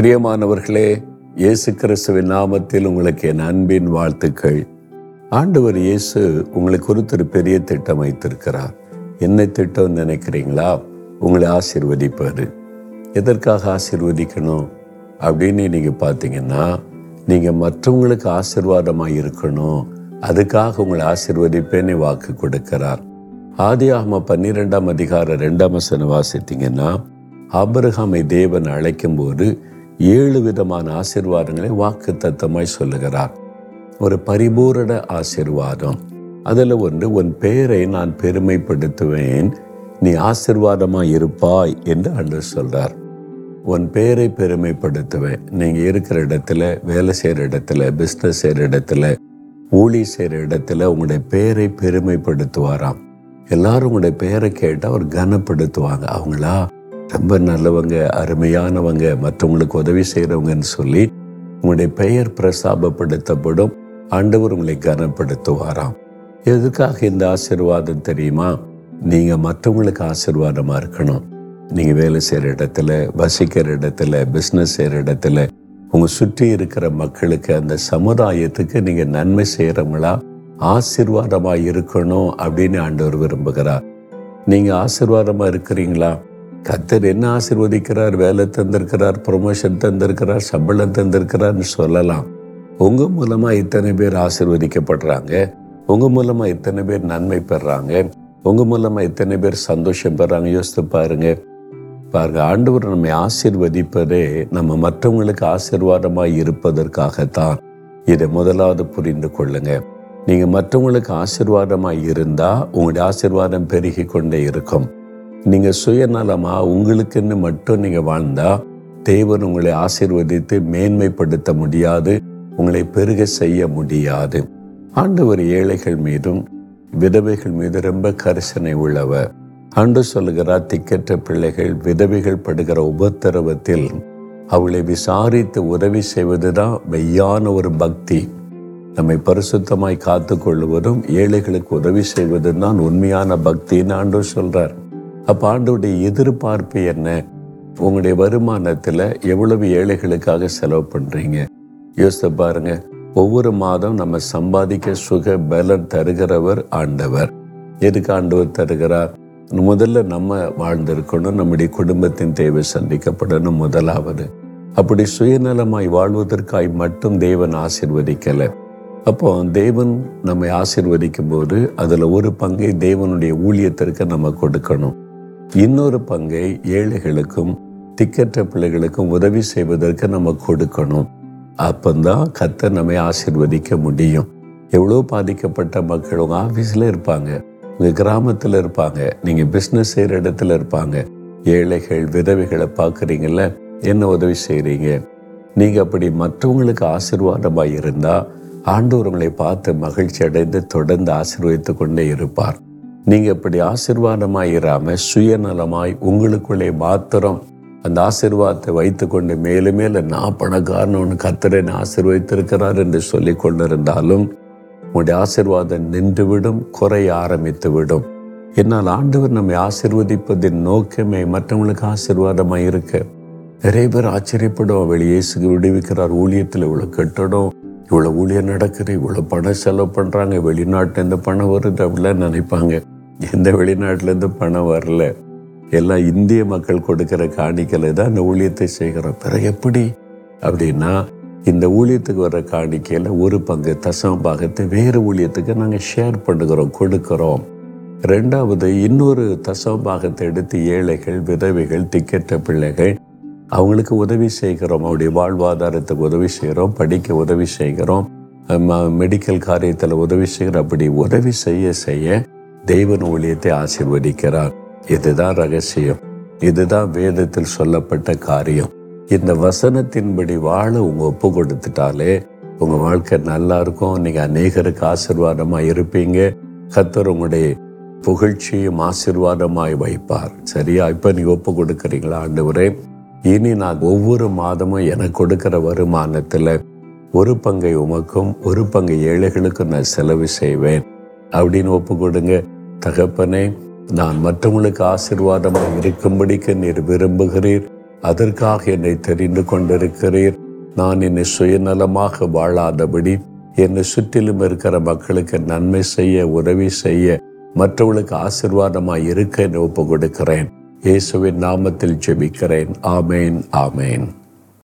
பிரியமானவர்களே இயேசு கிறிஸ்துவின் நாமத்தில் உங்களுக்கு என் அன்பின் வாழ்த்துக்கள். ஆண்டவர் இயேசு உங்களுக்கு குறித்து ஒரு பெரிய திட்டம் வைத்திருக்கிறார். என்ன திட்டம் நினைக்கிறீங்களா? உங்களை ஆசிர்வதிப்பார் எதற்காக ஆசிர்வதிக்கணும்? அப்படின்னு நீங்கள் பார்த்தீங்கன்னா நீங்கள் மற்றவங்களுக்கு ஆசீர்வாதமாக இருக்கணும். அதுக்காக உங்களை ஆசீர்வதிப்பேன்னு வாக்கு கொடுக்கிறார். ஆதியாகம பன்னிரெண்டாம் அதிகார ரெண்டாம் வசனம் வாசித்தீங்கன்னா ஆபிரகாமை தேவன் அழைக்கும்போது ஏழு விதமான ஆசீர்வாதங்களை வாக்கு தத்தமாய் சொல்லுகிறார். ஒரு பரிபூரண ஆசிர்வாதம். அதில் ஒன்று உன் பெயரை நான் பெருமைப்படுத்துவேன். நீ ஆசிர்வாதமாக இருப்பாய் என்று அன்று சொல்கிறார் உன் பெயரை பெருமைப்படுத்துவேன். நீங்கள் இருக்கிற இடத்துல வேலை செய்கிற இடத்துல பிஸ்னஸ் செய்கிற இடத்துல ஊழி செய்கிற இடத்துல உங்களுடைய பெயரை பெருமைப்படுத்துவாராம். எல்லாரும் உங்களுடைய பெயரை கேட்டால் அவர் கனப்படுத்துவாங்க. அவங்களா ரொம்ப நல்லவங்க அருமையானவங்க மற்றவங்களுக்கு உதவி செய்கிறவங்கன்னு சொல்லி உங்களுடைய பெயர் பிரசாபப்படுத்தப்படும். ஆண்டவர் உங்களை கனப்படுத்துவாராம். எதுக்காக இந்த ஆசீர்வாதம் தெரியுமா? நீங்கள் மற்றவங்களுக்கு ஆசீர்வாதமாக இருக்கணும். நீங்கள் வேலை செய்கிற இடத்துல வசிக்கிற இடத்துல பிஸ்னஸ் செய்கிற இடத்துல உங்கள் சுற்றி இருக்கிற மக்களுக்கு அந்த சமுதாயத்துக்கு நீங்கள் நன்மை செய்கிறவங்களா ஆசீர்வாதமாக இருக்கணும் அப்படின்னு ஆண்டவர் விரும்புகிறார். நீங்கள் ஆசீர்வாதமாக இருக்கிறீங்களா? கத்தர் என்ன ஆசிர்வதிக்கிறார்? வேலை தந்திருக்கிறார் ப்ரொமோஷன் தந்திருக்கிறார் சம்பளம் தந்திருக்கிறார்னு சொல்லலாம். உங்கள் மூலமாக இத்தனை பேர் ஆசிர்வதிக்கப்படுறாங்க. உங்கள் மூலமாக இத்தனை பேர் நன்மை பெறாங்க. உங்கள் மூலமாக இத்தனை பேர் சந்தோஷம் பெறாங்க. யோசித்து பாருங்க. பாருங்க ஆண்டவர் நம்மை ஆசிர்வதிப்பதே நம்ம மற்றவங்களுக்கு ஆசீர்வாதமாக இருப்பதற்காகத்தான். இதை முதலாவது புரிந்து கொள்ளுங்க. நீங்கள் மற்றவங்களுக்கு ஆசிர்வாதமாக இருந்தால் உங்களுடைய ஆசீர்வாதம் பெருகி கொண்டே இருக்கும். நீங்கள் சுயநலமாக உங்களுக்குன்னு மட்டும் நீங்கள் வாழ்ந்தால் தேவன் உங்களை ஆசீர்வதித்து மேன்மைப்படுத்த முடியாது உங்களை பெருக செய்ய முடியாது. ஆண்டவர் ஏழைகள் மீதும் விதவைகள் மீது ரொம்ப கரிசனை உள்ளவர். ஆண்டு சொல்லுகிறார் திக்கற்ற பிள்ளைகள் விதவைகள் படுகிற உபத்திரவத்தில் அவளை விசாரித்து உதவி செய்வதுதான் மெய்யான ஒரு பக்தி. நம்மை பரிசுத்தமாய் காத்து கொள்வதும் ஏழைகளுக்கு உதவி செய்வதும் தான் உண்மையான பக்தின்னு ஆண்டு சொல்றார். அப்போ ஆண்டோடைய எதிர்பார்ப்பு என்ன? உங்களுடைய வருமானத்தில் எவ்வளவு ஏழைகளுக்காக செலவு பண்ணுறீங்க யோசித்து பாருங்க. ஒவ்வொரு மாதம் நம்ம சம்பாதிக்க சுக பலன் தருகிறவர் ஆண்டவர். எதுக்கு ஆண்டவர் தருகிறார்? முதல்ல நம்ம வாழ்ந்திருக்கணும். நம்முடைய குடும்பத்தின் தேவை சந்திக்கப்படணும் முதலாவது. அப்படி சுயநலமாய் வாழ்வதற்காய் மட்டும் தேவன் ஆசிர்வதிக்கலை. அப்போ தேவன் நம்மை ஆசிர்வதிக்கும் போது அதில் ஒரு பங்கை தேவனுடைய ஊழியத்திற்கு நம்ம கொடுக்கணும். இன்னொரு பங்கை ஏழைகளுக்கும் திக்கற்ற பிள்ளைகளுக்கும் உதவி செய்வதற்கு நம்ம கொடுக்கணும். அப்பந்தான் கத்தை நம்மை ஆசிர்வதிக்க முடியும். எவ்வளோ பாதிக்கப்பட்ட மக்கள் உங்கள் ஆஃபீஸில் இருப்பாங்க. உங்கள் கிராமத்தில் இருப்பாங்க. நீங்கள் பிஸ்னஸ் செய்கிற இடத்துல இருப்பாங்க. ஏழைகள் விதவைகளை பார்க்குறீங்கள என்ன உதவி செய்கிறீங்க நீங்கள் அப்படி மற்றவங்களுக்கு ஆசீர்வாதமாக இருந்தால் ஆண்டவர் உங்களை பார்த்து மகிழ்ச்சி அடைந்து தொடர்ந்து ஆசீர்வதித்து கொண்டே இருப்பார். நீங்கள் இப்படி ஆசிர்வாதமாய் இராமல் சுயநலமாய் உங்களுக்குள்ளே மாத்திரம் அந்த ஆசீர்வாதத்தை வைத்துக்கொண்டு மேலும் மேலே நான் பணக்காரன் ஒன்று கத்தரன் ஆசீர்வதித்திருக்கிறார் என்று சொல்லி கொண்டிருந்தாலும் உங்களுடைய ஆசீர்வாதம் நின்றுவிடும் குறைய ஆரம்பித்து விடும் என்னால் ஆண்டவர் நம்மை ஆசிர்வதிப்பதின் நோக்கமே மற்றவங்களுக்கு ஆசீர்வாதமாக இருக்க. நிறைய பேர் ஆச்சரியப்படும் வெளியே விடுவிக்கிறார் ஊழியத்தில் இவ்வளோ கட்டடம் இவ்வளோ ஊழியர் நடக்குது இவ்வளோ பணம் செலவு பண்ணுறாங்க வெளிநாட்டிலேருந்து பணம் வருது அப்படிலாம் நினைப்பாங்க. எந்த வெளிநாட்டிலேருந்து பணம் வரல? எல்லாம் இந்திய மக்கள் கொடுக்கிற காணிக்கலை தான் இந்த ஊழியத்தை செய்கிறோம். பிறகு எப்படி? அப்படின்னா இந்த ஊழியத்துக்கு வர காணிக்கையில் ஒரு பங்கு தசம பாகத்தை வேறு ஊழியத்துக்கு நாங்கள் ஷேர் பண்ணுகிறோம் கொடுக்குறோம். ரெண்டாவது இன்னொரு தசம பாகத்தை எடுத்து ஏழைகள் விதவைகள் திக்கற்ற பிள்ளைகள் அவங்களுக்கு உதவி செய்கிறோம். அவருடைய வாழ்வாதாரத்துக்கு உதவி செய்கிறோம். படிக்க உதவி செய்கிறோம். மெடிக்கல் காரியத்தில் உதவி செய்கிறோம். அப்படி உதவி செய்ய செய்ய தெய்வன் ஊழியத்தை ஆசிர்வதிக்கிறார். இதுதான் ரகசியம். இதுதான் வேதத்தில் சொல்லப்பட்ட காரியம். இந்த வசனத்தின்படி வாழ உங்க ஒப்பு கொடுத்துட்டாலே உங்க வாழ்க்கை நல்லா இருக்கும். நீங்க அநேகருக்கு ஆசிர்வாதமா இருப்பீங்க. கத்தர் உங்களுடைய புகழ்ச்சியும் ஆசிர்வாதமாய் வைப்பார். சரியா? இப்ப நீங்க ஒப்பு கொடுக்குறீங்களா ஆண்டவரே? இனி நான் ஒவ்வொரு மாதமும் எனக்கு கொடுக்கிற வருமானத்தில் ஒரு பங்கை உமக்கும் ஒரு பங்கை ஏழைகளுக்கும் நான் செலவு செய்வேன். அப்படின்னு ஒப்பு கொடுங்க தகப்பனே நான் மற்றவங்களுக்கு ஆசிர்வாதமாக இருக்கும்படிக்கு நீர் விரும்புகிறீர். அதற்காக என்னை தெரிந்து கொண்டிருக்கிறீர். நான் என்னை சுயநலமாக வாழாதபடி என்னை சுற்றிலும் இருக்கிற மக்களுக்கு நன்மை செய்ய உதவி செய்ய மற்றவர்களுக்கு ஆசிர்வாதமாக இருக்க ஒப்பு கொடுக்கிறேன் இயேசுவின் நாமத்தில் ஜெபிக்கிறேன். ஆமேன் ஆமேன்.